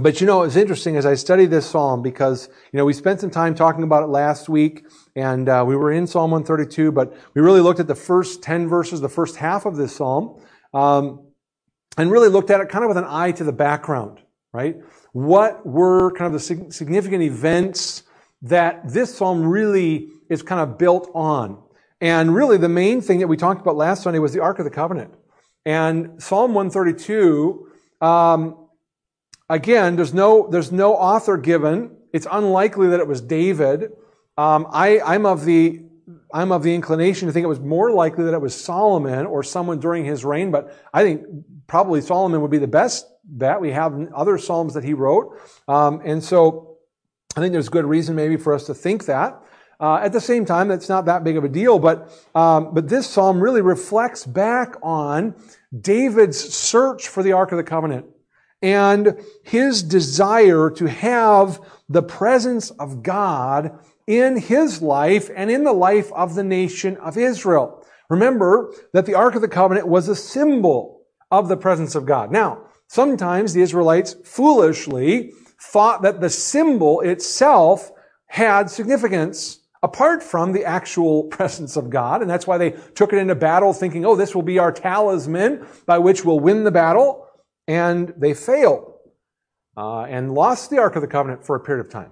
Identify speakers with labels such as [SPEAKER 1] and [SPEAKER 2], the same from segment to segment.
[SPEAKER 1] But you know, it's interesting as I studied this psalm because, you know, we spent some time talking about it last week and uh, we were in Psalm 132, but we really looked at the first 10 verses, the first half of this psalm, um, and really looked at it kind of with an eye to the background, right? What were kind of the significant events that this psalm really is kind of built on? And really the main thing that we talked about last Sunday was the Ark of the Covenant. And Psalm 132, um, again, there's no, there's no author given. It's unlikely that it was David. Um, I, I'm of the, I'm of the inclination to think it was more likely that it was Solomon or someone during his reign, but I think probably Solomon would be the best bet. We have other psalms that he wrote. Um, and so I think there's good reason maybe for us to think that. Uh, at the same time, that's not that big of a deal, but um, but this psalm really reflects back on David's search for the Ark of the Covenant and his desire to have the presence of God in his life and in the life of the nation of Israel. Remember that the Ark of the Covenant was a symbol of the presence of God. Now, sometimes the Israelites foolishly thought that the symbol itself had significance apart from the actual presence of God. And that's why they took it into battle thinking, oh, this will be our talisman by which we'll win the battle. And they failed uh, and lost the Ark of the Covenant for a period of time.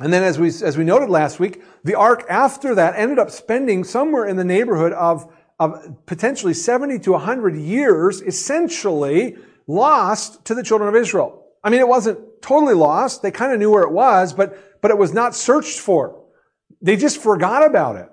[SPEAKER 1] And then as we, as we noted last week, the Ark after that ended up spending somewhere in the neighborhood of, of potentially 70 to 100 years essentially lost to the children of Israel. I mean, it wasn't totally lost. They kind of knew where it was, but, but it was not searched for. They just forgot about it.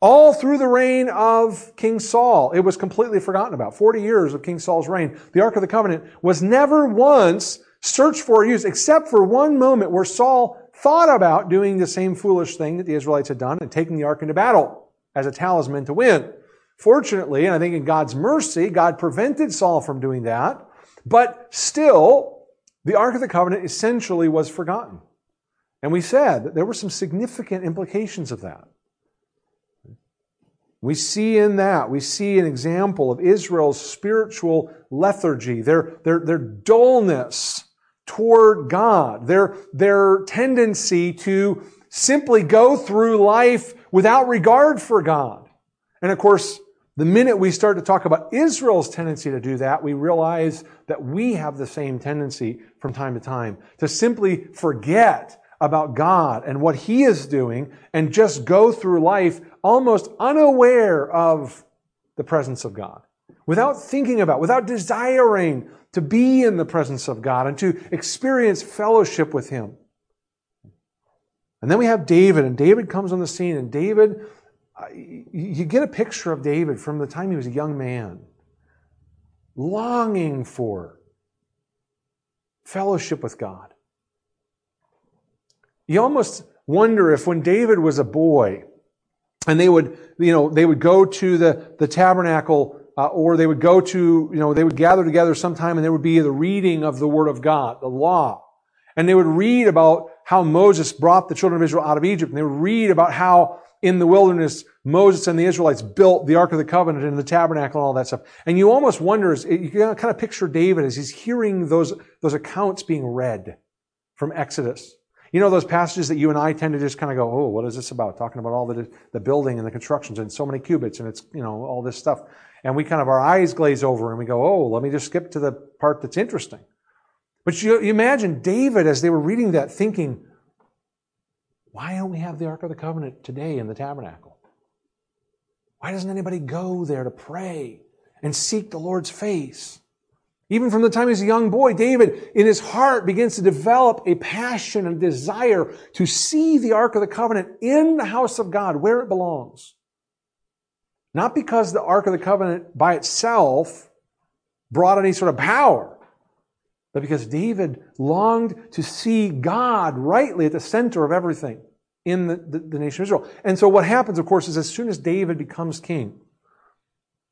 [SPEAKER 1] All through the reign of King Saul, it was completely forgotten about. 40 years of King Saul's reign. The Ark of the Covenant was never once searched for or used, except for one moment where Saul thought about doing the same foolish thing that the Israelites had done and taking the Ark into battle as a talisman to win. Fortunately, and I think in God's mercy, God prevented Saul from doing that, but still, the Ark of the Covenant essentially was forgotten. And we said that there were some significant implications of that. We see in that, we see an example of Israel's spiritual lethargy, their, their, their dullness toward God, their, their tendency to simply go through life without regard for God. And of course, the minute we start to talk about Israel's tendency to do that, we realize that we have the same tendency from time to time to simply forget about God and what He is doing and just go through life almost unaware of the presence of God. Without thinking about, without desiring to be in the presence of God and to experience fellowship with Him. And then we have David, and David comes on the scene, and David, uh, you get a picture of David from the time he was a young man, longing for fellowship with God. You almost wonder if when David was a boy, and they would, you know, they would go to the, the tabernacle, uh, or they would go to, you know, they would gather together sometime and there would be the reading of the Word of God, the law. And they would read about how Moses brought the children of Israel out of Egypt. And they would read about how in the wilderness Moses and the Israelites built the Ark of the Covenant and the tabernacle and all that stuff. And you almost wonder, you kind of picture David as he's hearing those, those accounts being read from Exodus. You know those passages that you and I tend to just kind of go, oh, what is this about? Talking about all the, the building and the constructions and so many cubits and it's, you know, all this stuff. And we kind of, our eyes glaze over and we go, oh, let me just skip to the part that's interesting. But you, you imagine David as they were reading that thinking, why don't we have the Ark of the Covenant today in the tabernacle? Why doesn't anybody go there to pray and seek the Lord's face? Even from the time he's a young boy, David, in his heart, begins to develop a passion and desire to see the Ark of the Covenant in the house of God, where it belongs. Not because the Ark of the Covenant by itself brought any sort of power, but because David longed to see God rightly at the center of everything in the, the, the nation of Israel. And so what happens, of course, is as soon as David becomes king,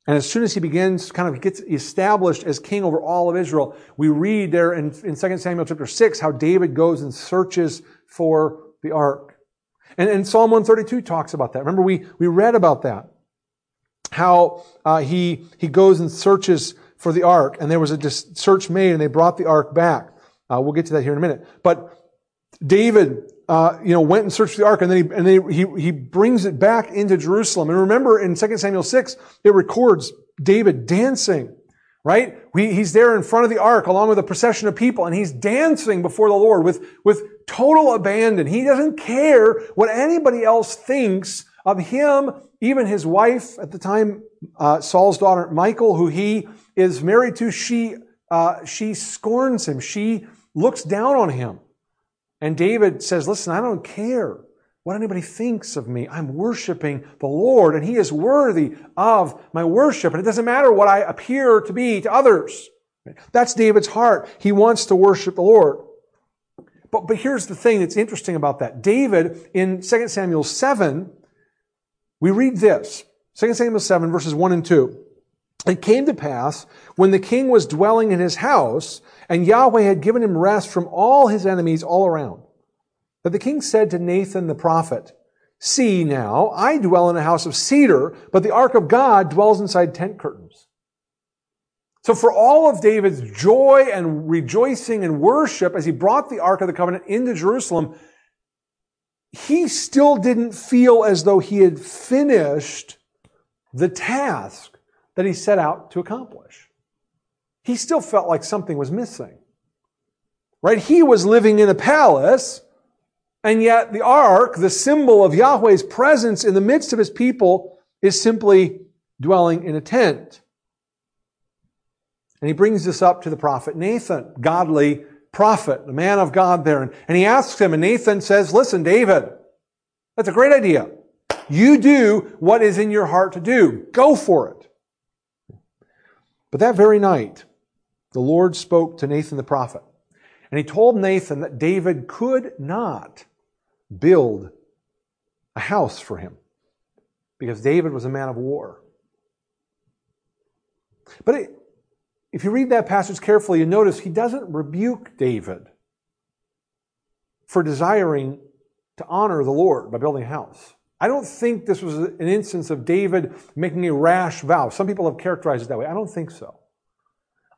[SPEAKER 1] and as soon as he begins, kind of gets established as king over all of Israel, we read there in, in 2 Samuel chapter 6 how David goes and searches for the ark. And, and Psalm 132 talks about that. Remember, we, we read about that. How uh, he, he goes and searches for the ark, and there was a search made, and they brought the ark back. Uh, we'll get to that here in a minute. But David, uh, you know, went and searched the ark, and then, he, and then he, he brings it back into Jerusalem. And remember, in 2 Samuel 6, it records David dancing, right? We, he's there in front of the ark along with a procession of people, and he's dancing before the Lord with, with total abandon. He doesn't care what anybody else thinks of him, even his wife at the time, uh, Saul's daughter, Michal, who he is married to, she, uh, she scorns him. She looks down on him. And David says, listen, I don't care what anybody thinks of me. I'm worshiping the Lord and he is worthy of my worship. And it doesn't matter what I appear to be to others. That's David's heart. He wants to worship the Lord. But, but here's the thing that's interesting about that. David, in 2 Samuel 7, we read this. 2 Samuel 7, verses 1 and 2. It came to pass when the king was dwelling in his house and Yahweh had given him rest from all his enemies all around. But the king said to Nathan the prophet, See now, I dwell in a house of cedar, but the ark of God dwells inside tent curtains. So for all of David's joy and rejoicing and worship as he brought the ark of the covenant into Jerusalem, he still didn't feel as though he had finished the task that he set out to accomplish he still felt like something was missing. Right? He was living in a palace, and yet the ark, the symbol of Yahweh's presence in the midst of his people, is simply dwelling in a tent. And he brings this up to the prophet Nathan, godly prophet, the man of God there. And he asks him, and Nathan says, Listen, David, that's a great idea. You do what is in your heart to do. Go for it. But that very night, the Lord spoke to Nathan the prophet. And he told Nathan that David could not build a house for him because David was a man of war. But it, if you read that passage carefully, you notice he doesn't rebuke David for desiring to honor the Lord by building a house. I don't think this was an instance of David making a rash vow. Some people have characterized it that way. I don't think so.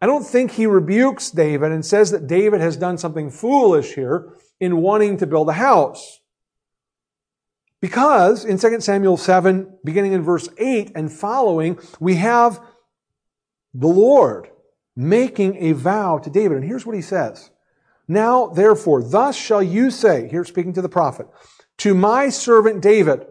[SPEAKER 1] I don't think he rebukes David and says that David has done something foolish here in wanting to build a house. Because in 2 Samuel 7, beginning in verse 8 and following, we have the Lord making a vow to David. And here's what he says. Now, therefore, thus shall you say, here speaking to the prophet, to my servant David,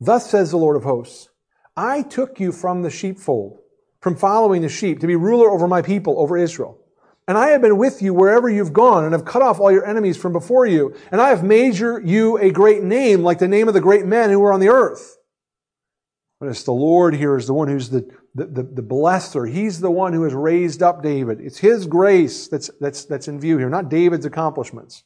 [SPEAKER 1] thus says the Lord of hosts, I took you from the sheepfold from following the sheep, to be ruler over my people, over Israel. And I have been with you wherever you've gone, and have cut off all your enemies from before you. And I have made you a great name, like the name of the great men who were on the earth. But it's the Lord here is the one who's the, the, the, the blesser. He's the one who has raised up David. It's His grace that's, that's, that's in view here, not David's accomplishments.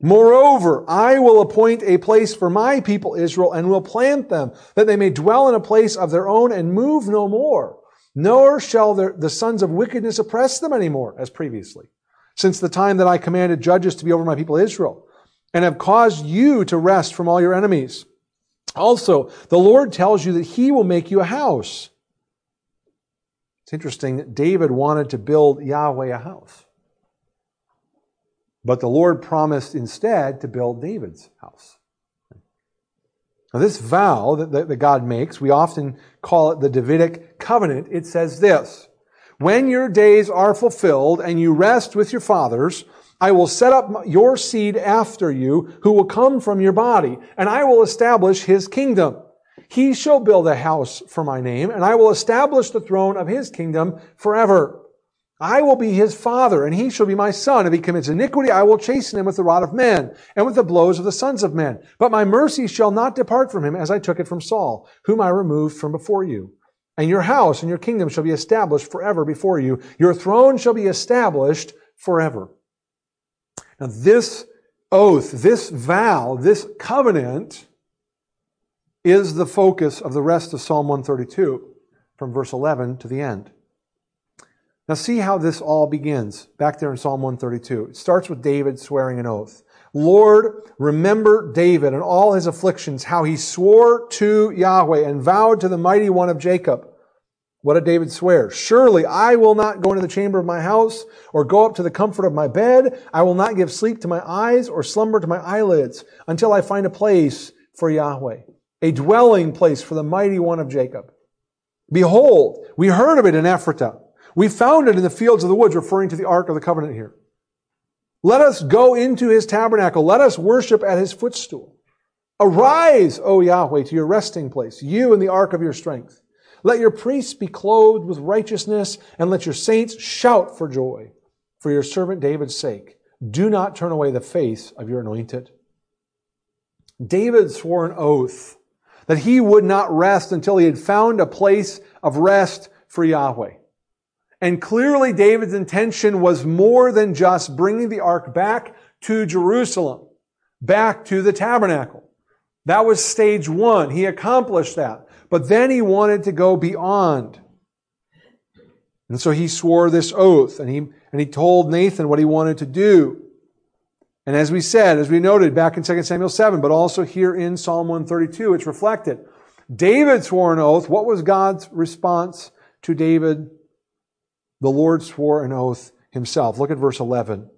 [SPEAKER 1] Moreover, I will appoint a place for my people Israel and will plant them that they may dwell in a place of their own and move no more nor shall the sons of wickedness oppress them anymore, as previously, since the time that I commanded judges to be over my people Israel, and have caused you to rest from all your enemies. Also, the Lord tells you that he will make you a house. It's interesting that David wanted to build Yahweh a house. But the Lord promised instead to build David's house. Now, this vow that, that, that God makes, we often call it the Davidic covenant. It says this, when your days are fulfilled and you rest with your fathers, I will set up your seed after you who will come from your body, and I will establish his kingdom. He shall build a house for my name, and I will establish the throne of his kingdom forever. I will be his father, and he shall be my son. If he commits iniquity, I will chasten him with the rod of men, and with the blows of the sons of men. But my mercy shall not depart from him, as I took it from Saul, whom I removed from before you. And your house and your kingdom shall be established forever before you. Your throne shall be established forever. Now this oath, this vow, this covenant is the focus of the rest of Psalm 132 from verse 11 to the end. Now, see how this all begins back there in Psalm 132. It starts with David swearing an oath. Lord, remember David and all his afflictions, how he swore to Yahweh and vowed to the mighty one of Jacob. What did David swear? Surely I will not go into the chamber of my house or go up to the comfort of my bed. I will not give sleep to my eyes or slumber to my eyelids until I find a place for Yahweh, a dwelling place for the mighty one of Jacob. Behold, we heard of it in Ephratah. We found it in the fields of the woods, referring to the Ark of the Covenant here. Let us go into his tabernacle. Let us worship at his footstool. Arise, O Yahweh, to your resting place, you and the ark of your strength. Let your priests be clothed with righteousness, and let your saints shout for joy for your servant David's sake. Do not turn away the face of your anointed. David swore an oath that he would not rest until he had found a place of rest for Yahweh. And clearly David's intention was more than just bringing the ark back to Jerusalem, back to the tabernacle. That was stage one. He accomplished that. But then he wanted to go beyond. And so he swore this oath and he, and he told Nathan what he wanted to do. And as we said, as we noted back in 2 Samuel 7, but also here in Psalm 132, it's reflected. David swore an oath. What was God's response to David? The Lord swore an oath himself. Look at verse 11.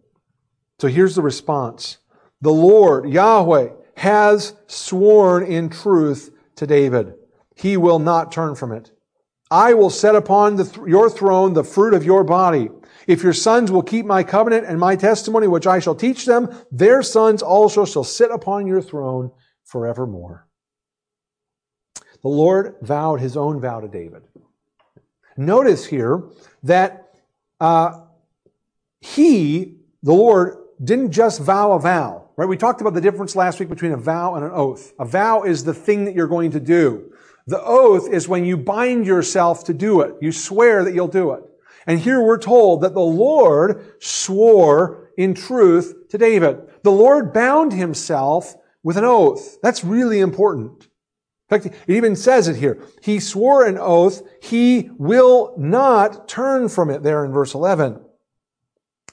[SPEAKER 1] So here's the response. The Lord, Yahweh, has sworn in truth to David. He will not turn from it. I will set upon th- your throne the fruit of your body. If your sons will keep my covenant and my testimony, which I shall teach them, their sons also shall sit upon your throne forevermore. The Lord vowed his own vow to David. Notice here that uh, he, the Lord, didn't just vow a vow, right? We talked about the difference last week between a vow and an oath. A vow is the thing that you're going to do. The oath is when you bind yourself to do it. You swear that you'll do it. And here we're told that the Lord swore in truth to David. The Lord bound himself with an oath. That's really important. In fact, it even says it here. He swore an oath. He will not turn from it there in verse 11.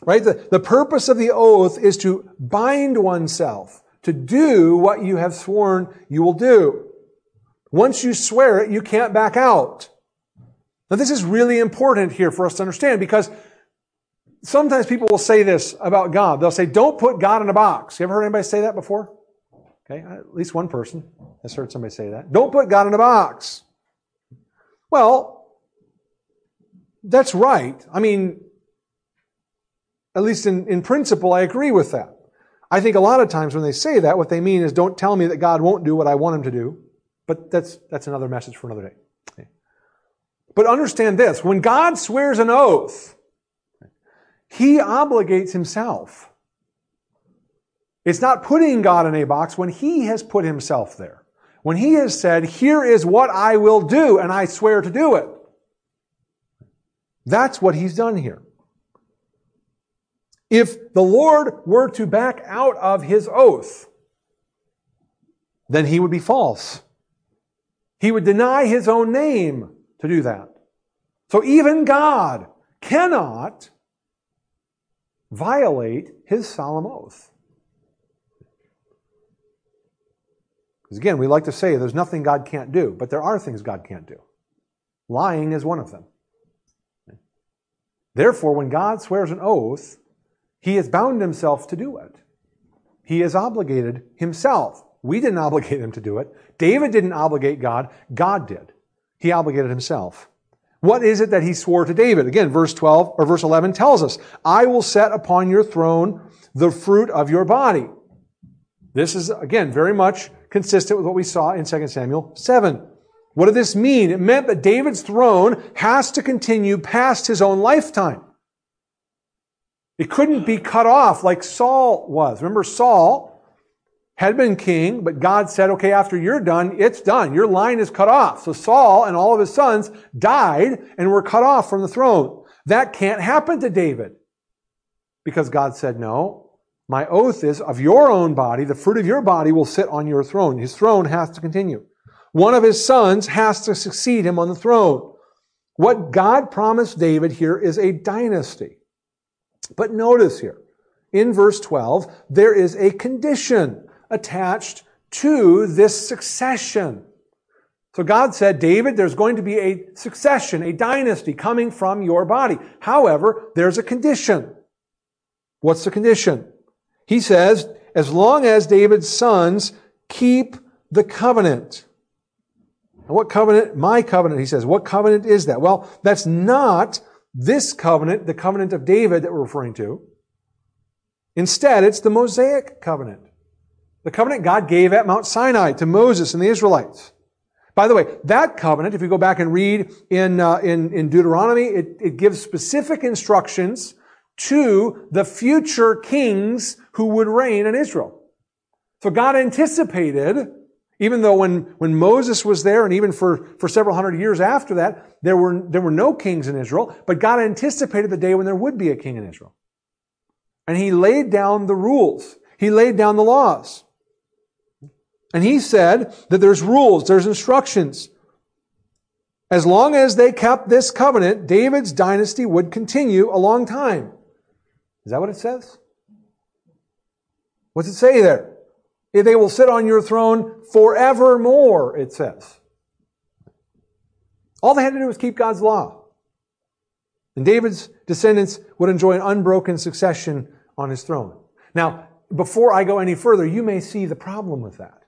[SPEAKER 1] Right? The, the purpose of the oath is to bind oneself to do what you have sworn you will do. Once you swear it, you can't back out. Now, this is really important here for us to understand because sometimes people will say this about God. They'll say, don't put God in a box. You ever heard anybody say that before? Okay, uh, at least one person has heard somebody say that. Don't put God in a box. Well, that's right. I mean, at least in, in principle, I agree with that. I think a lot of times when they say that, what they mean is don't tell me that God won't do what I want him to do. But that's, that's another message for another day. Okay. But understand this when God swears an oath, he obligates himself. It's not putting God in a box when he has put himself there. When he has said, Here is what I will do, and I swear to do it. That's what he's done here. If the Lord were to back out of his oath, then he would be false. He would deny his own name to do that. So even God cannot violate his solemn oath. Because again, we like to say there's nothing God can't do, but there are things God can't do. Lying is one of them. Therefore, when God swears an oath, he has bound himself to do it. He has obligated himself. We didn't obligate him to do it. David didn't obligate God. God did. He obligated himself. What is it that he swore to David? Again, verse 12 or verse 11 tells us, I will set upon your throne the fruit of your body. This is, again, very much consistent with what we saw in 2 Samuel 7. What did this mean? It meant that David's throne has to continue past his own lifetime. It couldn't be cut off like Saul was. Remember Saul had been king, but God said, okay, after you're done, it's done. Your line is cut off. So Saul and all of his sons died and were cut off from the throne. That can't happen to David. Because God said, no, my oath is of your own body, the fruit of your body will sit on your throne. His throne has to continue. One of his sons has to succeed him on the throne. What God promised David here is a dynasty. But notice here, in verse 12, there is a condition attached to this succession. So God said, David, there's going to be a succession, a dynasty coming from your body. However, there's a condition. What's the condition? He says, as long as David's sons keep the covenant. And what covenant? My covenant, he says. What covenant is that? Well, that's not this covenant, the covenant of David that we're referring to. Instead, it's the Mosaic covenant. The covenant God gave at Mount Sinai to Moses and the Israelites. By the way, that covenant, if you go back and read in, uh, in, in Deuteronomy, it, it gives specific instructions to the future kings who would reign in Israel. So God anticipated, even though when, when Moses was there and even for, for several hundred years after that, there were, there were no kings in Israel, but God anticipated the day when there would be a king in Israel. And he laid down the rules. He laid down the laws. And he said that there's rules, there's instructions. As long as they kept this covenant, David's dynasty would continue a long time. Is that what it says? What's it say there? They will sit on your throne forevermore, it says. All they had to do was keep God's law. And David's descendants would enjoy an unbroken succession on his throne. Now, before I go any further, you may see the problem with that.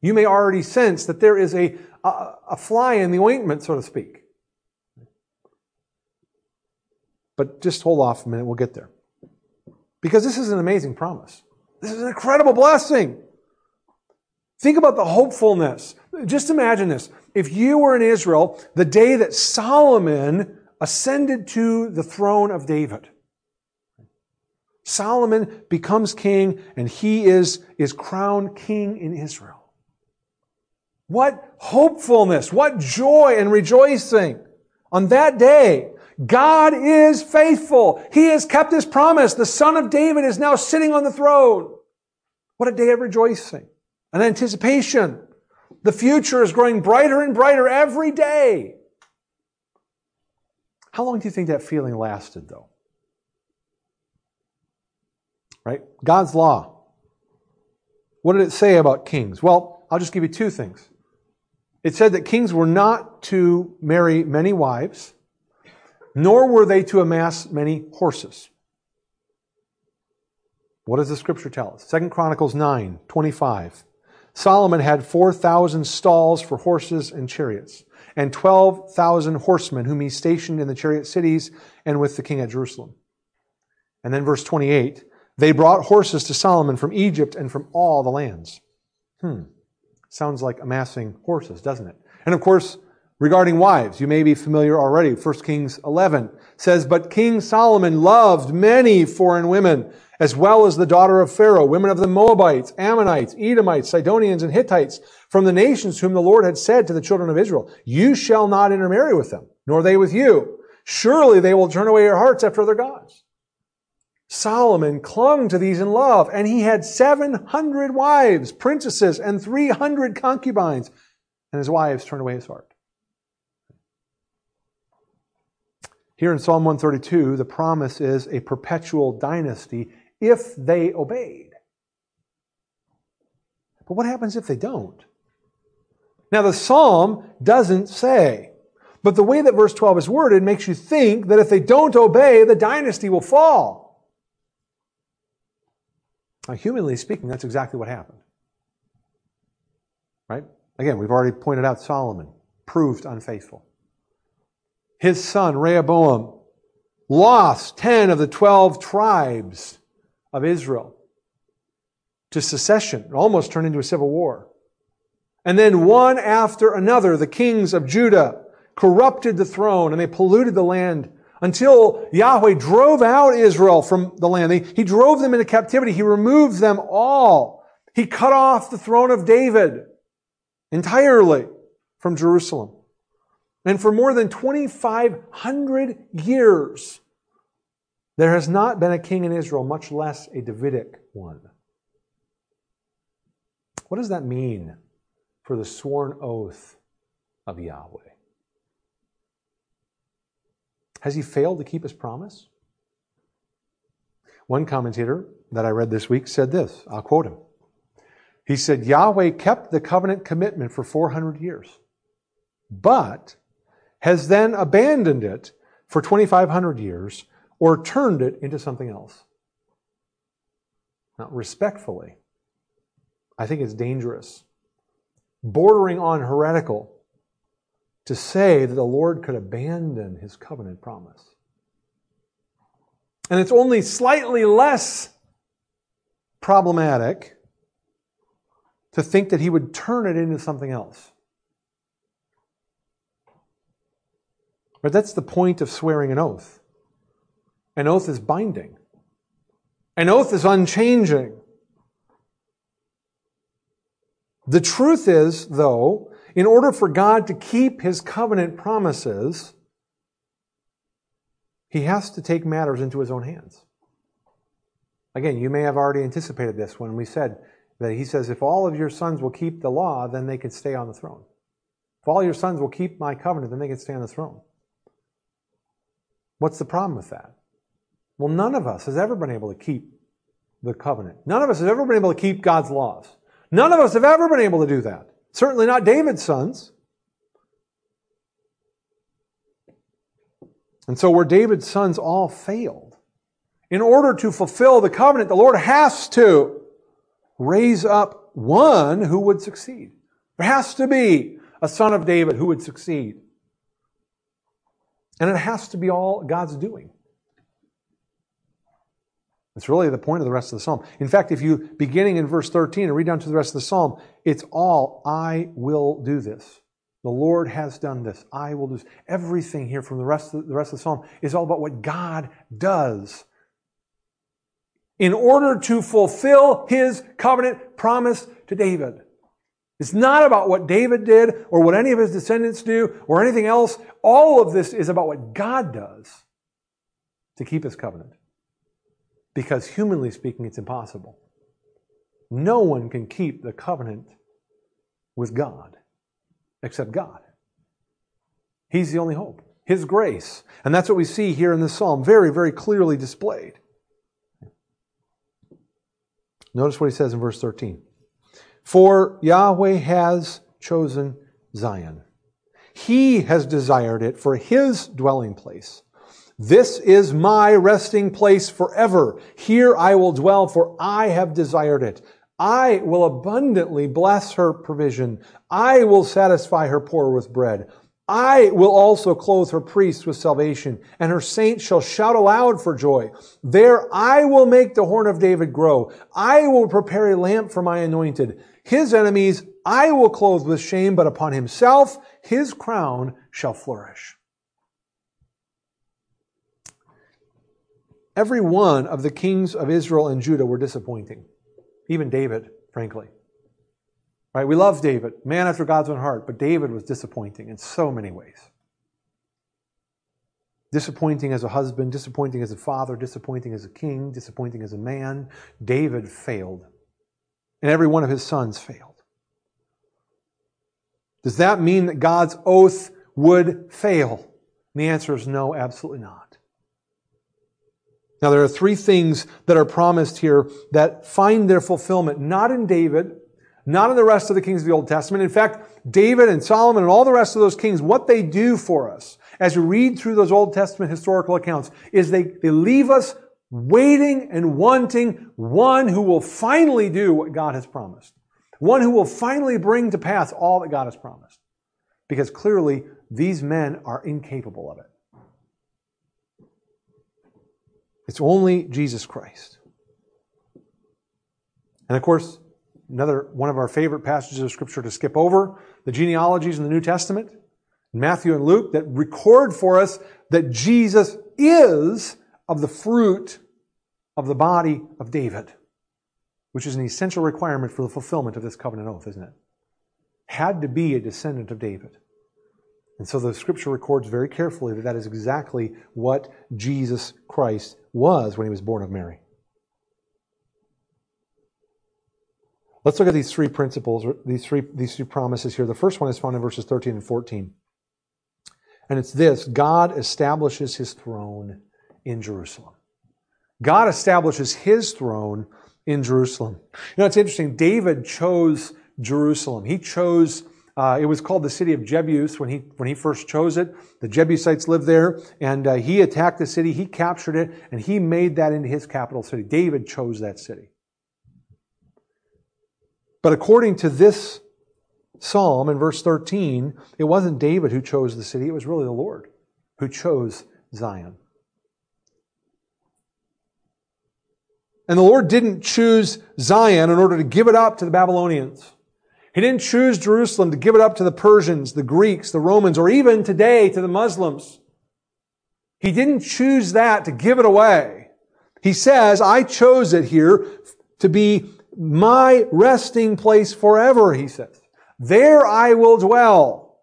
[SPEAKER 1] You may already sense that there is a, a, a fly in the ointment, so to speak. But just hold off a minute, we'll get there. Because this is an amazing promise. This is an incredible blessing. Think about the hopefulness. Just imagine this. If you were in Israel the day that Solomon ascended to the throne of David, Solomon becomes king and he is, is crowned king in Israel. What hopefulness, what joy and rejoicing. On that day, God is faithful. He has kept his promise. The son of David is now sitting on the throne. What a day of rejoicing and anticipation. The future is growing brighter and brighter every day. How long do you think that feeling lasted, though? Right? God's law. What did it say about kings? Well, I'll just give you two things. It said that kings were not to marry many wives, nor were they to amass many horses. What does the scripture tell us? Second Chronicles 9, 25. Solomon had 4,000 stalls for horses and chariots, and 12,000 horsemen whom he stationed in the chariot cities and with the king at Jerusalem. And then verse 28, they brought horses to Solomon from Egypt and from all the lands. Hmm. Sounds like amassing horses, doesn't it? And of course, regarding wives, you may be familiar already. 1 Kings 11 says, But King Solomon loved many foreign women, as well as the daughter of Pharaoh, women of the Moabites, Ammonites, Edomites, Sidonians, and Hittites, from the nations whom the Lord had said to the children of Israel, You shall not intermarry with them, nor they with you. Surely they will turn away your hearts after other gods. Solomon clung to these in love, and he had 700 wives, princesses, and 300 concubines, and his wives turned away his heart. Here in Psalm 132, the promise is a perpetual dynasty if they obeyed. But what happens if they don't? Now, the psalm doesn't say, but the way that verse 12 is worded makes you think that if they don't obey, the dynasty will fall. Now, humanly speaking, that's exactly what happened. Right? Again, we've already pointed out Solomon proved unfaithful. His son, Rehoboam, lost 10 of the 12 tribes of Israel to secession. It almost turned into a civil war. And then one after another, the kings of Judah corrupted the throne and they polluted the land until Yahweh drove out Israel from the land. He drove them into captivity. He removed them all. He cut off the throne of David entirely from Jerusalem. And for more than 2,500 years, there has not been a king in Israel, much less a Davidic one. What does that mean for the sworn oath of Yahweh? Has he failed to keep his promise? One commentator that I read this week said this. I'll quote him. He said, Yahweh kept the covenant commitment for 400 years. but has then abandoned it for 2,500 years or turned it into something else. Now, respectfully, I think it's dangerous, bordering on heretical, to say that the Lord could abandon his covenant promise. And it's only slightly less problematic to think that he would turn it into something else. But that's the point of swearing an oath. An oath is binding. An oath is unchanging. The truth is, though, in order for God to keep his covenant promises, he has to take matters into his own hands. Again, you may have already anticipated this when we said that he says, if all of your sons will keep the law, then they can stay on the throne. If all your sons will keep my covenant, then they can stay on the throne. What's the problem with that? Well, none of us has ever been able to keep the covenant. None of us has ever been able to keep God's laws. None of us have ever been able to do that. Certainly not David's sons. And so, where David's sons all failed, in order to fulfill the covenant, the Lord has to raise up one who would succeed. There has to be a son of David who would succeed. And it has to be all God's doing. It's really the point of the rest of the psalm. In fact, if you, beginning in verse 13 and read down to the rest of the psalm, it's all, I will do this. The Lord has done this. I will do this. Everything here from the rest of the, rest of the psalm is all about what God does in order to fulfill his covenant promise to David. It's not about what David did or what any of his descendants do or anything else. All of this is about what God does to keep his covenant. Because humanly speaking, it's impossible. No one can keep the covenant with God except God. He's the only hope. His grace. And that's what we see here in this psalm, very, very clearly displayed. Notice what he says in verse 13. For Yahweh has chosen Zion. He has desired it for his dwelling place. This is my resting place forever. Here I will dwell, for I have desired it. I will abundantly bless her provision. I will satisfy her poor with bread. I will also clothe her priests with salvation, and her saints shall shout aloud for joy. There I will make the horn of David grow. I will prepare a lamp for my anointed. His enemies I will clothe with shame, but upon himself his crown shall flourish. Every one of the kings of Israel and Judah were disappointing. Even David, frankly. Right? We love David, man after God's own heart, but David was disappointing in so many ways. Disappointing as a husband, disappointing as a father, disappointing as a king, disappointing as a man. David failed. And every one of his sons failed. Does that mean that God's oath would fail? And the answer is no, absolutely not. Now, there are three things that are promised here that find their fulfillment not in David, not in the rest of the kings of the Old Testament. In fact, David and Solomon and all the rest of those kings, what they do for us as we read through those Old Testament historical accounts is they, they leave us waiting and wanting one who will finally do what God has promised. One who will finally bring to pass all that God has promised. Because clearly, these men are incapable of it. It's only Jesus Christ. And of course, another one of our favorite passages of Scripture to skip over, the genealogies in the New Testament, Matthew and Luke, that record for us that Jesus is of the fruit of the body of David, which is an essential requirement for the fulfillment of this covenant oath, isn't it? Had to be a descendant of David. And so the scripture records very carefully that that is exactly what Jesus Christ was when he was born of Mary. Let's look at these three principles, these three, these three promises here. The first one is found in verses 13 and 14. And it's this God establishes his throne in Jerusalem. God establishes his throne in Jerusalem. You know, it's interesting. David chose Jerusalem. He chose Uh, it was called the city of Jebus when he, when he first chose it. The Jebusites lived there, and uh, he attacked the city, he captured it, and he made that into his capital city. David chose that city. But according to this psalm in verse 13, it wasn't David who chose the city, it was really the Lord who chose Zion. And the Lord didn't choose Zion in order to give it up to the Babylonians. He didn't choose Jerusalem to give it up to the Persians, the Greeks, the Romans, or even today to the Muslims. He didn't choose that to give it away. He says, I chose it here to be my resting place forever, he says. There I will dwell,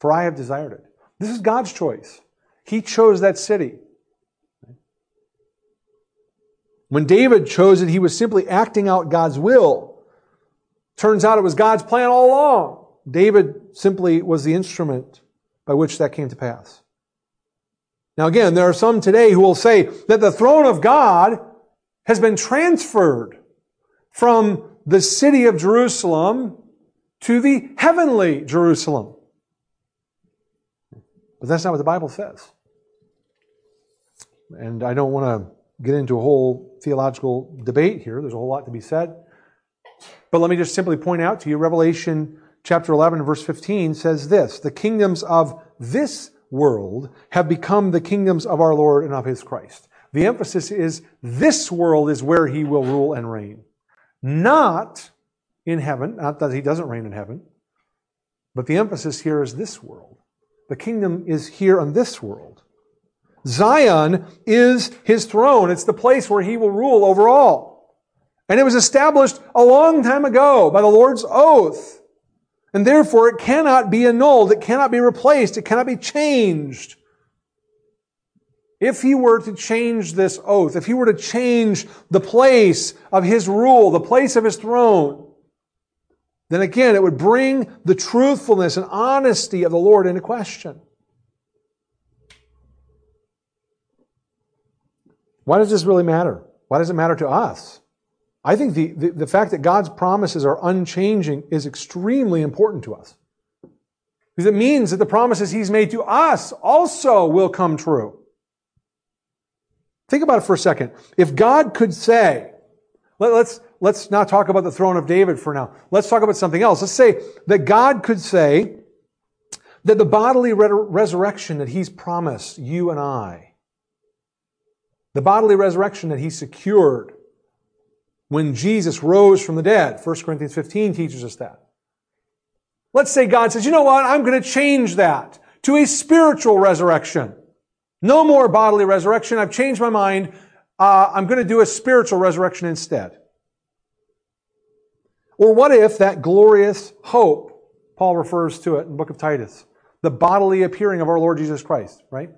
[SPEAKER 1] for I have desired it. This is God's choice. He chose that city. When David chose it, he was simply acting out God's will. Turns out it was God's plan all along. David simply was the instrument by which that came to pass. Now again, there are some today who will say that the throne of God has been transferred from the city of Jerusalem to the heavenly Jerusalem. But that's not what the Bible says. And I don't want to get into a whole theological debate here. There's a whole lot to be said. But let me just simply point out to you Revelation chapter 11 verse 15 says this The kingdoms of this world have become the kingdoms of our Lord and of his Christ. The emphasis is this world is where he will rule and reign. Not in heaven, not that he doesn't reign in heaven, but the emphasis here is this world. The kingdom is here on this world. Zion is his throne. It's the place where he will rule over all. And it was established a long time ago by the Lord's oath. And therefore it cannot be annulled. It cannot be replaced. It cannot be changed. If he were to change this oath, if he were to change the place of his rule, the place of his throne, then again, it would bring the truthfulness and honesty of the Lord into question. Why does this really matter? Why does it matter to us? I think the, the, the, fact that God's promises are unchanging is extremely important to us. Because it means that the promises He's made to us also will come true. Think about it for a second. If God could say, let, us let's not talk about the throne of David for now. Let's talk about something else. Let's say that God could say that the bodily re- resurrection that He's promised you and I, the bodily resurrection that He secured, when Jesus rose from the dead. 1 Corinthians 15 teaches us that. Let's say God says, you know what? I'm going to change that to a spiritual resurrection. No more bodily resurrection. I've changed my mind. Uh, I'm going to do a spiritual resurrection instead. Or what if that glorious hope, Paul refers to it in the book of Titus, the bodily appearing of our Lord Jesus Christ, right?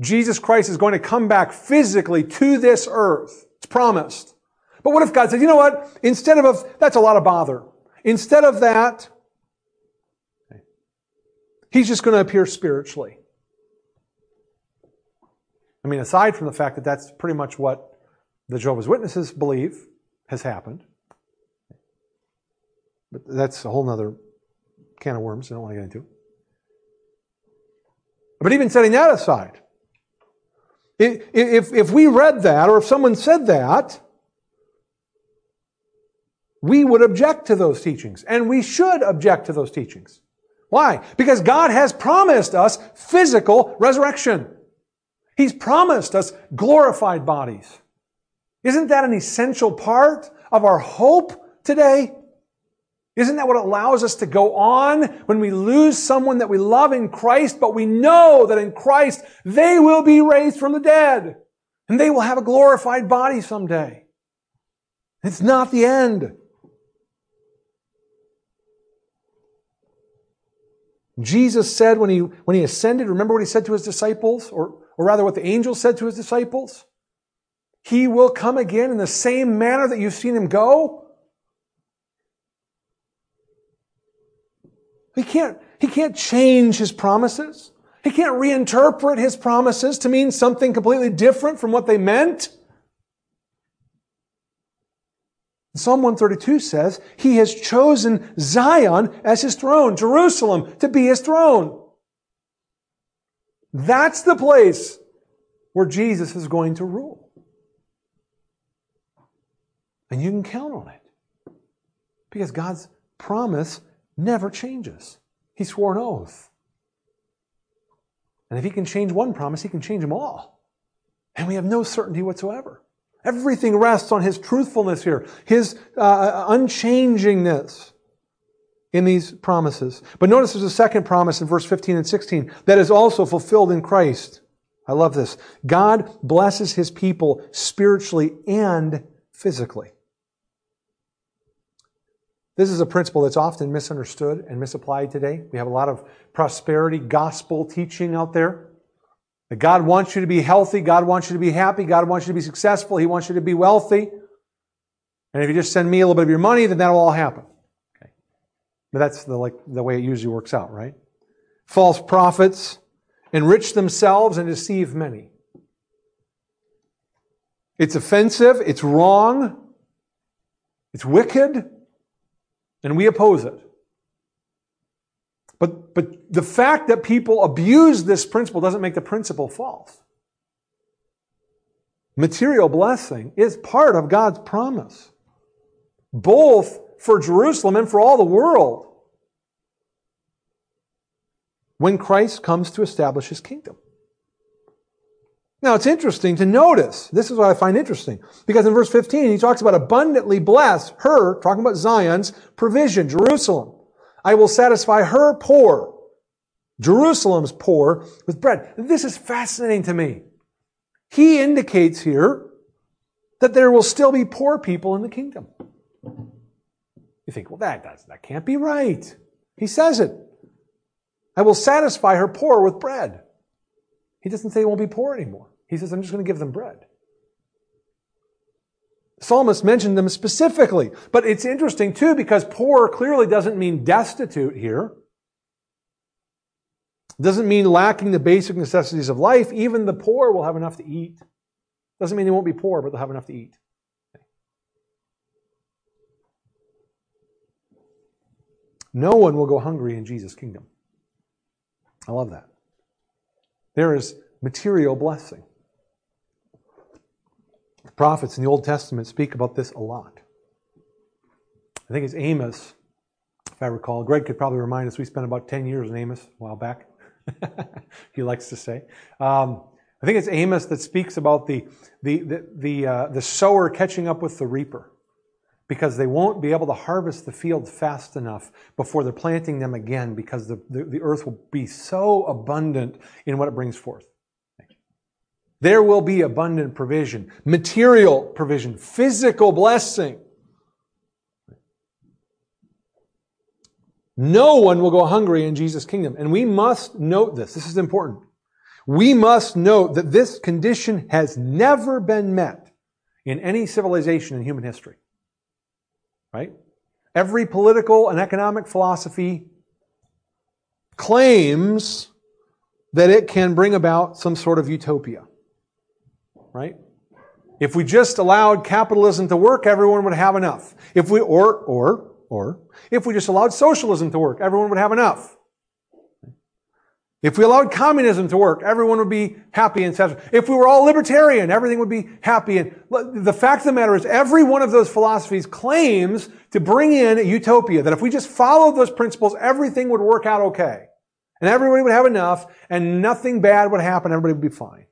[SPEAKER 1] Jesus Christ is going to come back physically to this earth. It's promised. But what if God said, you know what? Instead of, that's a lot of bother. Instead of that, he's just going to appear spiritually. I mean, aside from the fact that that's pretty much what the Jehovah's Witnesses believe has happened. But that's a whole other can of worms I don't want to get into. But even setting that aside, if, if we read that, or if someone said that, we would object to those teachings. And we should object to those teachings. Why? Because God has promised us physical resurrection. He's promised us glorified bodies. Isn't that an essential part of our hope today? Isn't that what allows us to go on when we lose someone that we love in Christ, but we know that in Christ they will be raised from the dead and they will have a glorified body someday? It's not the end. Jesus said when he, when he ascended, remember what he said to his disciples, or, or rather what the angel said to his disciples? He will come again in the same manner that you've seen him go. He can't, he can't change his promises. He can't reinterpret his promises to mean something completely different from what they meant. Psalm 132 says he has chosen Zion as his throne, Jerusalem to be his throne. That's the place where Jesus is going to rule. And you can count on it. Because God's promise never changes. He swore an oath. And if he can change one promise, he can change them all. And we have no certainty whatsoever. Everything rests on his truthfulness here, his uh, unchangingness in these promises. But notice there's a second promise in verse 15 and 16 that is also fulfilled in Christ. I love this. God blesses his people spiritually and physically. This is a principle that's often misunderstood and misapplied today. We have a lot of prosperity gospel teaching out there. That God wants you to be healthy, God wants you to be happy, God wants you to be successful, He wants you to be wealthy. And if you just send me a little bit of your money, then that'll all happen. Okay. But that's the, like, the way it usually works out, right? False prophets enrich themselves and deceive many. It's offensive, it's wrong, it's wicked, and we oppose it. But, but the fact that people abuse this principle doesn't make the principle false. Material blessing is part of God's promise, both for Jerusalem and for all the world when Christ comes to establish his kingdom. Now, it's interesting to notice, this is what I find interesting, because in verse 15, he talks about abundantly bless her, talking about Zion's provision, Jerusalem. I will satisfy her poor, Jerusalem's poor, with bread. This is fascinating to me. He indicates here that there will still be poor people in the kingdom. You think, well, that, that, that can't be right. He says it. I will satisfy her poor with bread. He doesn't say he won't be poor anymore. He says, I'm just going to give them bread. psalmist mentioned them specifically. But it's interesting too because poor clearly doesn't mean destitute here. Doesn't mean lacking the basic necessities of life. Even the poor will have enough to eat. Doesn't mean they won't be poor, but they'll have enough to eat. No one will go hungry in Jesus' kingdom. I love that. There is material blessing. Prophets in the Old Testament speak about this a lot. I think it's Amos, if I recall. Greg could probably remind us, we spent about 10 years in Amos a while back, he likes to say. Um, I think it's Amos that speaks about the, the, the, the, uh, the sower catching up with the reaper because they won't be able to harvest the field fast enough before they're planting them again because the, the, the, earth will be so abundant in what it brings forth. There will be abundant provision, material provision, physical blessing. No one will go hungry in Jesus' kingdom. And we must note this. This is important. We must note that this condition has never been met in any civilization in human history right? Every political and economic philosophy claims that it can bring about some sort of utopia, right? If we just allowed capitalism to work, everyone would have enough. If we, or, or, or, if we just allowed socialism to work, everyone would have enough. If we allowed communism to work, everyone would be happy and satisfied. If we were all libertarian, everything would be happy. And the fact of the matter is, every one of those philosophies claims to bring in a utopia, that if we just followed those principles, everything would work out okay. And everybody would have enough, and nothing bad would happen, everybody would be fine.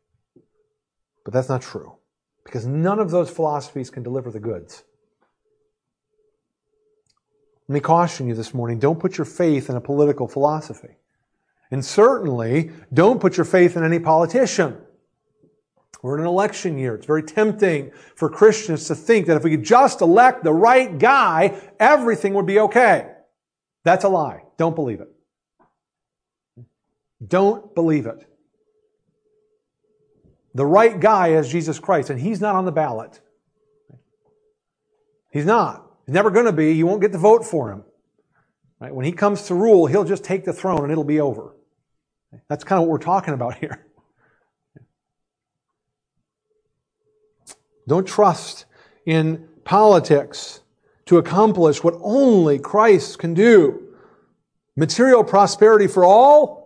[SPEAKER 1] But that's not true. Because none of those philosophies can deliver the goods. Let me caution you this morning, don't put your faith in a political philosophy. And certainly, don't put your faith in any politician. We're in an election year. It's very tempting for Christians to think that if we could just elect the right guy, everything would be okay. That's a lie. Don't believe it. Don't believe it. The right guy is Jesus Christ, and he's not on the ballot. He's not. He's never going to be. You won't get the vote for him. Right? When he comes to rule, he'll just take the throne and it'll be over. That's kind of what we're talking about here. Don't trust in politics to accomplish what only Christ can do. Material prosperity for all.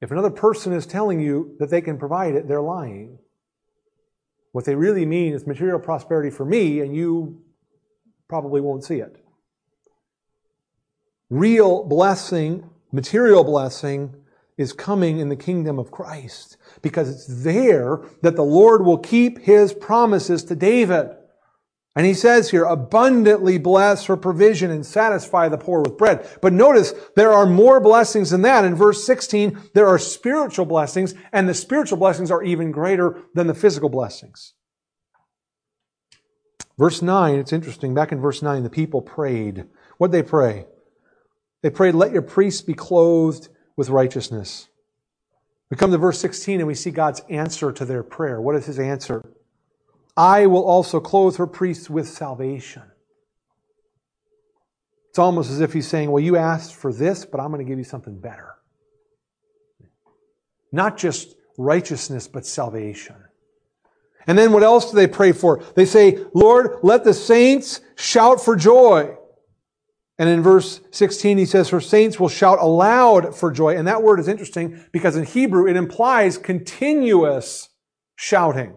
[SPEAKER 1] If another person is telling you that they can provide it, they're lying. What they really mean is material prosperity for me, and you probably won't see it. Real blessing, material blessing, is coming in the kingdom of Christ because it's there that the Lord will keep his promises to David. And he says here, abundantly bless for provision and satisfy the poor with bread. But notice, there are more blessings than that. In verse 16, there are spiritual blessings, and the spiritual blessings are even greater than the physical blessings. Verse 9, it's interesting. Back in verse 9, the people prayed. What'd they pray? They prayed, let your priests be clothed with righteousness. We come to verse 16 and we see God's answer to their prayer. What is his answer? I will also clothe her priests with salvation. It's almost as if he's saying, Well, you asked for this, but I'm going to give you something better. Not just righteousness, but salvation. And then what else do they pray for? They say, Lord, let the saints shout for joy. And in verse 16, he says, Her saints will shout aloud for joy. And that word is interesting because in Hebrew, it implies continuous shouting.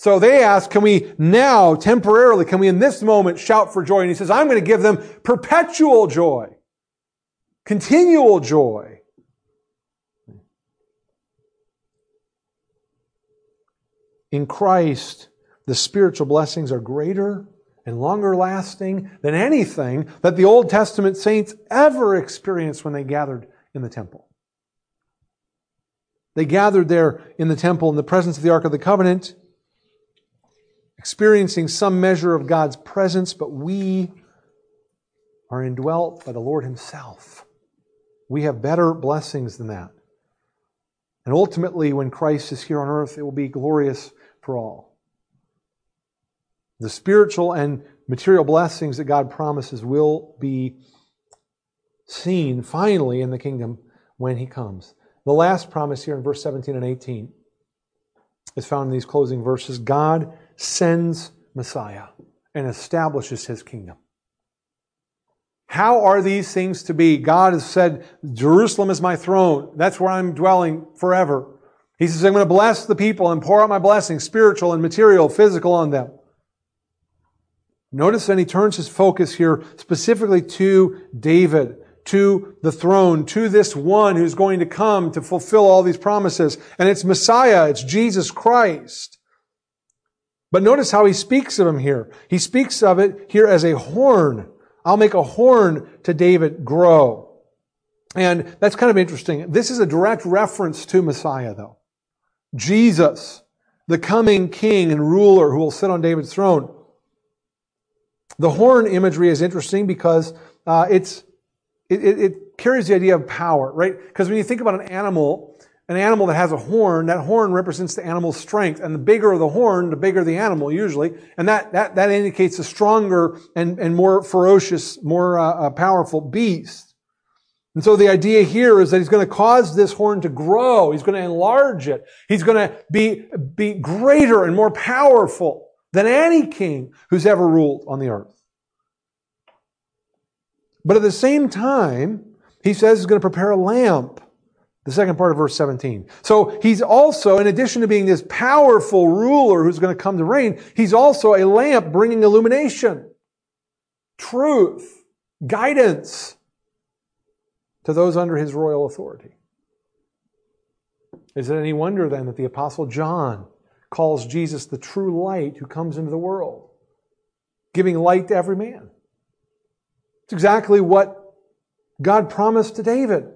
[SPEAKER 1] So they ask, can we now, temporarily, can we in this moment shout for joy? And he says, I'm going to give them perpetual joy, continual joy. In Christ, the spiritual blessings are greater and longer lasting than anything that the Old Testament saints ever experienced when they gathered in the temple. They gathered there in the temple in the presence of the Ark of the Covenant experiencing some measure of God's presence, but we are indwelt by the Lord Himself. We have better blessings than that. And ultimately, when Christ is here on earth, it will be glorious for all. The spiritual and material blessings that God promises will be seen finally in the kingdom when He comes. The last promise here in verse 17 and 18 is found in these closing verses. God sends Messiah and establishes his kingdom. How are these things to be? God has said, Jerusalem is my throne. That's where I'm dwelling forever. He says, I'm going to bless the people and pour out my blessings, spiritual and material, physical on them. Notice then he turns his focus here specifically to David, to the throne, to this one who's going to come to fulfill all these promises. And it's Messiah, it's Jesus Christ. But notice how he speaks of him here. He speaks of it here as a horn. I'll make a horn to David grow. And that's kind of interesting. This is a direct reference to Messiah, though. Jesus, the coming king and ruler who will sit on David's throne. The horn imagery is interesting because uh, it's it, it, it carries the idea of power, right? Because when you think about an animal, an animal that has a horn, that horn represents the animal's strength. And the bigger the horn, the bigger the animal usually. And that, that, that indicates a stronger and, and more ferocious, more uh, uh, powerful beast. And so the idea here is that he's going to cause this horn to grow. He's going to enlarge it. He's going to be, be greater and more powerful than any king who's ever ruled on the earth. But at the same time, he says he's going to prepare a lamp the second part of verse 17. So he's also, in addition to being this powerful ruler who's going to come to reign, he's also a lamp bringing illumination, truth, guidance to those under his royal authority. Is it any wonder then that the Apostle John calls Jesus the true light who comes into the world, giving light to every man? It's exactly what God promised to David.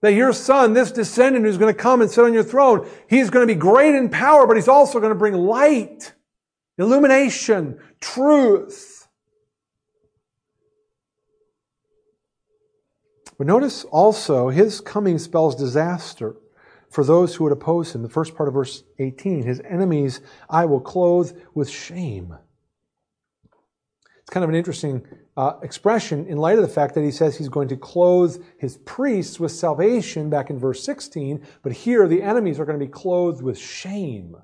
[SPEAKER 1] That your son, this descendant who's going to come and sit on your throne, he's going to be great in power, but he's also going to bring light, illumination, truth. But notice also, his coming spells disaster for those who would oppose him. The first part of verse 18 his enemies I will clothe with shame. It's kind of an interesting uh, expression in light of the fact that he says he's going to clothe his priests with salvation back in verse 16, but here the enemies are going to be clothed with shame.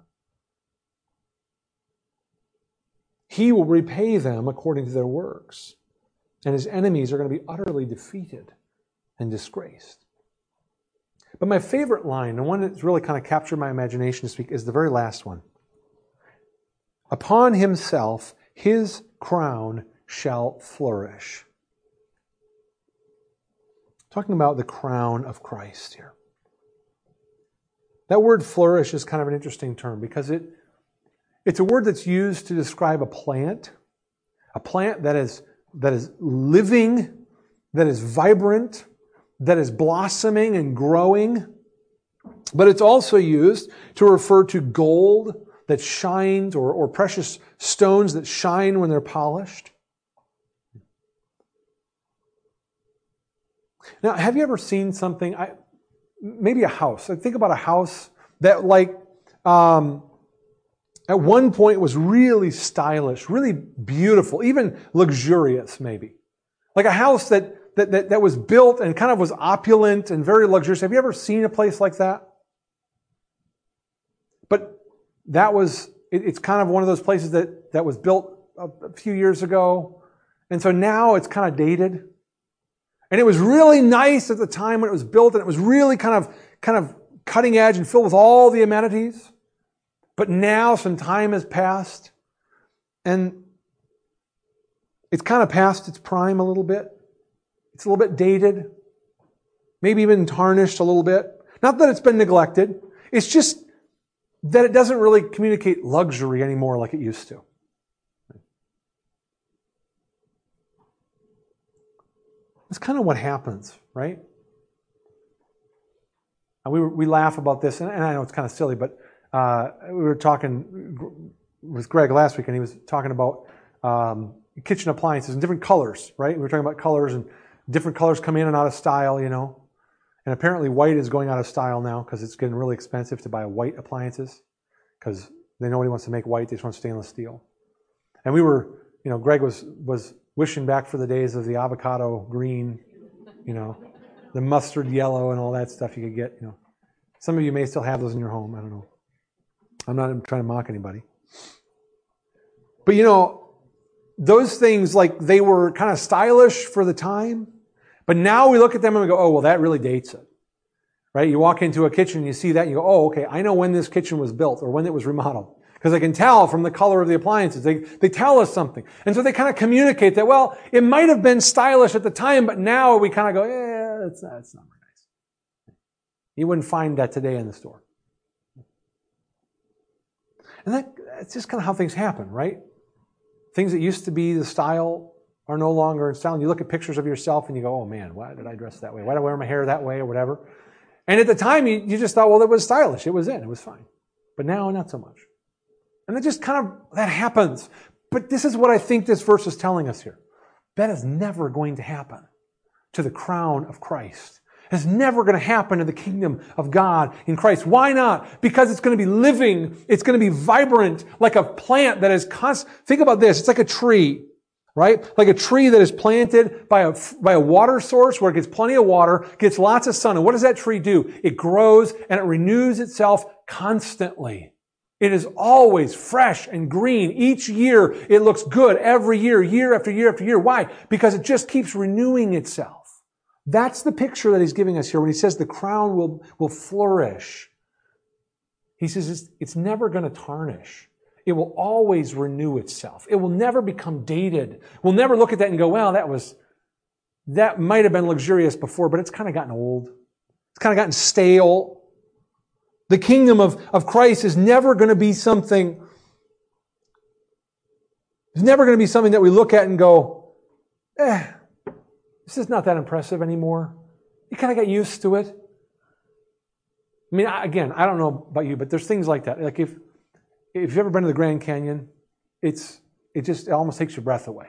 [SPEAKER 1] He will repay them according to their works. And his enemies are going to be utterly defeated and disgraced. But my favorite line, the one that's really kind of captured my imagination this week, is the very last one. Upon himself his crown shall flourish. Talking about the crown of Christ here. That word flourish is kind of an interesting term because it, it's a word that's used to describe a plant, a plant that is, that is living, that is vibrant, that is blossoming and growing. But it's also used to refer to gold that shines or, or precious stones that shine when they're polished. Now, have you ever seen something, I, maybe a house? Like think about a house that, like, um, at one point was really stylish, really beautiful, even luxurious, maybe. Like a house that, that, that, that was built and kind of was opulent and very luxurious. Have you ever seen a place like that? But that was, it, it's kind of one of those places that, that was built a, a few years ago. And so now it's kind of dated. And it was really nice at the time when it was built and it was really kind of, kind of cutting edge and filled with all the amenities. But now some time has passed and it's kind of past its prime a little bit. It's a little bit dated, maybe even tarnished a little bit. Not that it's been neglected. It's just that it doesn't really communicate luxury anymore like it used to. That's kind of what happens, right? And We, we laugh about this, and, I know it's kind of silly, but uh, we were talking with Greg last week, and he was talking about um, kitchen appliances in different colors, right? We were talking about colors, and different colors come in and out of style, you know. And apparently, white is going out of style now because it's getting really expensive to buy white appliances because they nobody wants to make white; they just want stainless steel. And we were, you know, Greg was was wishing back for the days of the avocado green, you know, the mustard yellow, and all that stuff you could get. You know, some of you may still have those in your home. I don't know. I'm not trying to mock anybody. But you know, those things, like they were kind of stylish for the time, but now we look at them and we go, oh, well, that really dates it. Right? You walk into a kitchen and you see that and you go, oh, okay, I know when this kitchen was built or when it was remodeled. Because I can tell from the color of the appliances. They, they tell us something. And so they kind of communicate that, well, it might have been stylish at the time, but now we kind of go, yeah, it's not, not very nice. You wouldn't find that today in the store. And that, that's just kind of how things happen, right? Things that used to be the style are no longer in style. And you look at pictures of yourself and you go, oh man, why did I dress that way? Why did I wear my hair that way or whatever? And at the time, you, you just thought, well, it was stylish. It was in. It was fine. But now, not so much. And that just kind of, that happens. But this is what I think this verse is telling us here. That is never going to happen to the crown of Christ. It's never going to happen in the kingdom of God in Christ. Why not? Because it's going to be living. It's going to be vibrant like a plant that is constant. Think about this. It's like a tree, right? Like a tree that is planted by a, by a water source where it gets plenty of water, gets lots of sun. And what does that tree do? It grows and it renews itself constantly. It is always fresh and green. Each year, it looks good every year, year after year after year. Why? Because it just keeps renewing itself. That's the picture that he's giving us here when he says the crown will, will flourish. He says it's, it's never going to tarnish. It will always renew itself. It will never become dated. We'll never look at that and go, well, that was, that might have been luxurious before, but it's kind of gotten old. It's kind of gotten stale. The kingdom of, of Christ is never going to be something, it's never going to be something that we look at and go, eh, this is not that impressive anymore. You kind of get used to it. I mean, again, I don't know about you, but there's things like that. Like if if you've ever been to the Grand Canyon, it's it just it almost takes your breath away.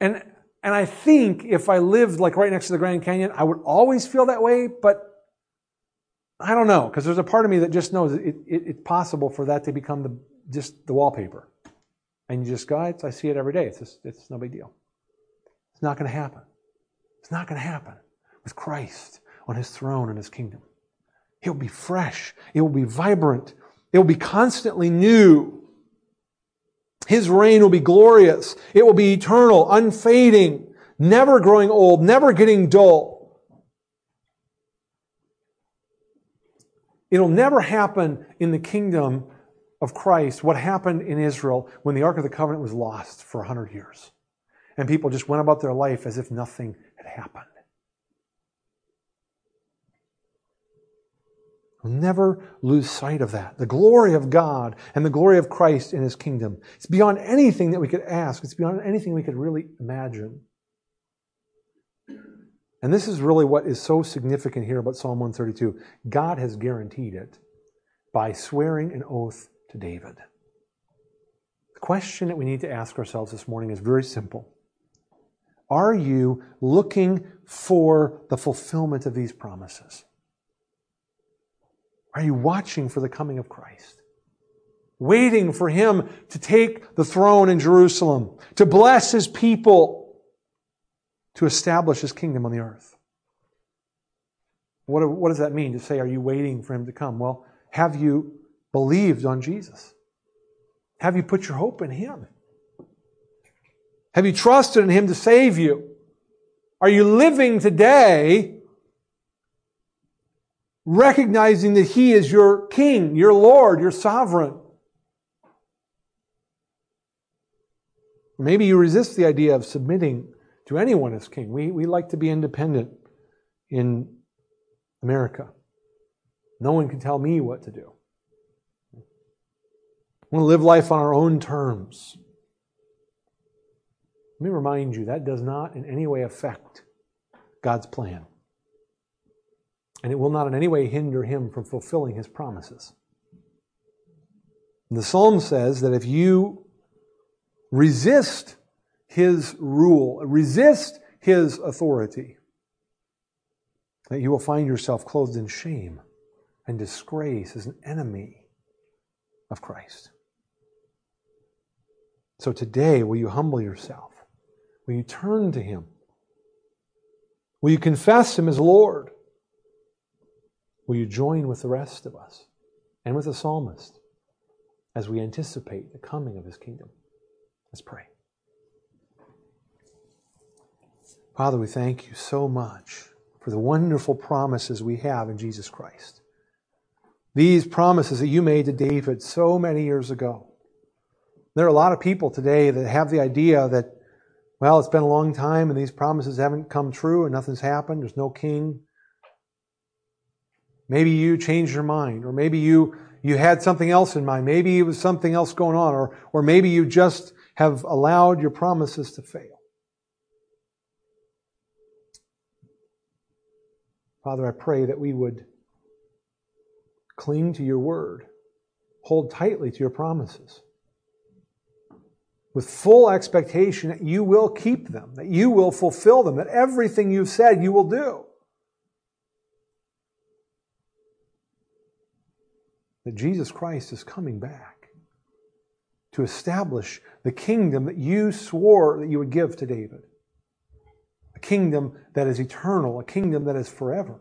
[SPEAKER 1] And and I think if I lived like right next to the Grand Canyon, I would always feel that way, but I don't know, because there's a part of me that just knows it, it, it's possible for that to become the just the wallpaper. And you just go, I see it every day. It's just, it's no big deal. It's not going to happen. It's not going to happen with Christ on his throne and his kingdom. He'll be fresh. It will be vibrant. It will be constantly new. His reign will be glorious. It will be eternal, unfading, never growing old, never getting dull. It'll never happen in the kingdom of Christ what happened in Israel when the Ark of the Covenant was lost for 100 years. And people just went about their life as if nothing had happened. We'll never lose sight of that. The glory of God and the glory of Christ in His kingdom. It's beyond anything that we could ask. It's beyond anything we could really imagine. And this is really what is so significant here about Psalm 132. God has guaranteed it by swearing an oath to David. The question that we need to ask ourselves this morning is very simple. Are you looking for the fulfillment of these promises? Are you watching for the coming of Christ? Waiting for Him to take the throne in Jerusalem, to bless His people, to establish His kingdom on the earth. What, what does that mean to say, are you waiting for Him to come? Well, have you believed on Jesus? Have you put your hope in Him? Have you trusted in Him to save you? Are you living today recognizing that He is your King, your Lord, your sovereign. Maybe you resist the idea of submitting to anyone as king. We, we like to be independent in America. No one can tell me what to do. We want to live life on our own terms. Let me remind you that does not in any way affect God's plan and it will not in any way hinder him from fulfilling his promises. And the psalm says that if you resist his rule, resist his authority, that you will find yourself clothed in shame and disgrace as an enemy of Christ. So today, will you humble yourself? Will you turn to him? Will you confess him as Lord? Will you join with the rest of us and with the psalmist as we anticipate the coming of his kingdom? Let's pray. Father, we thank you so much for the wonderful promises we have in Jesus Christ. These promises that you made to David so many years ago. There are a lot of people today that have the idea that, well, it's been a long time and these promises haven't come true and nothing's happened. There's no king. Maybe you changed your mind, or maybe you, you had something else in mind. Maybe it was something else going on, or, or maybe you just have allowed your promises to fail. Father, I pray that we would cling to your word, hold tightly to your promises, with full expectation that you will keep them, that you will fulfill them, that everything you've said you will do. that Jesus Christ is coming back to establish the kingdom that you swore that you would give to David. Kingdom that is eternal, a kingdom that is forever.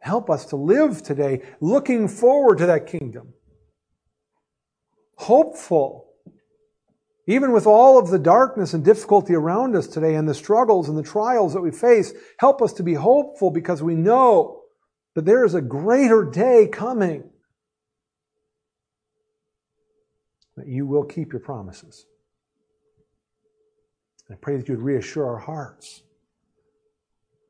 [SPEAKER 1] Help us to live today looking forward to that kingdom. Hopeful. Even with all of the darkness and difficulty around us today and the struggles and the trials that we face, help us to be hopeful because we know that there is a greater day coming that you will keep your promises. I pray that you would reassure our hearts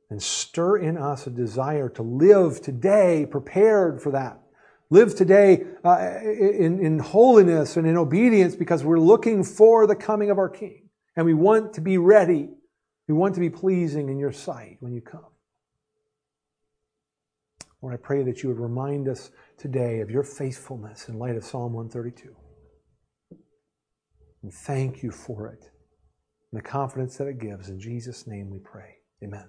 [SPEAKER 1] and stir in us a desire to live today prepared for that. Live today uh, in, in holiness and in obedience because we're looking for the coming of our King. And we want to be ready. We want to be pleasing in your sight when you come. Lord, I pray that you would remind us today of your faithfulness in light of Psalm 132. And thank you for it and the confidence that it gives. In Jesus' name we pray. Amen.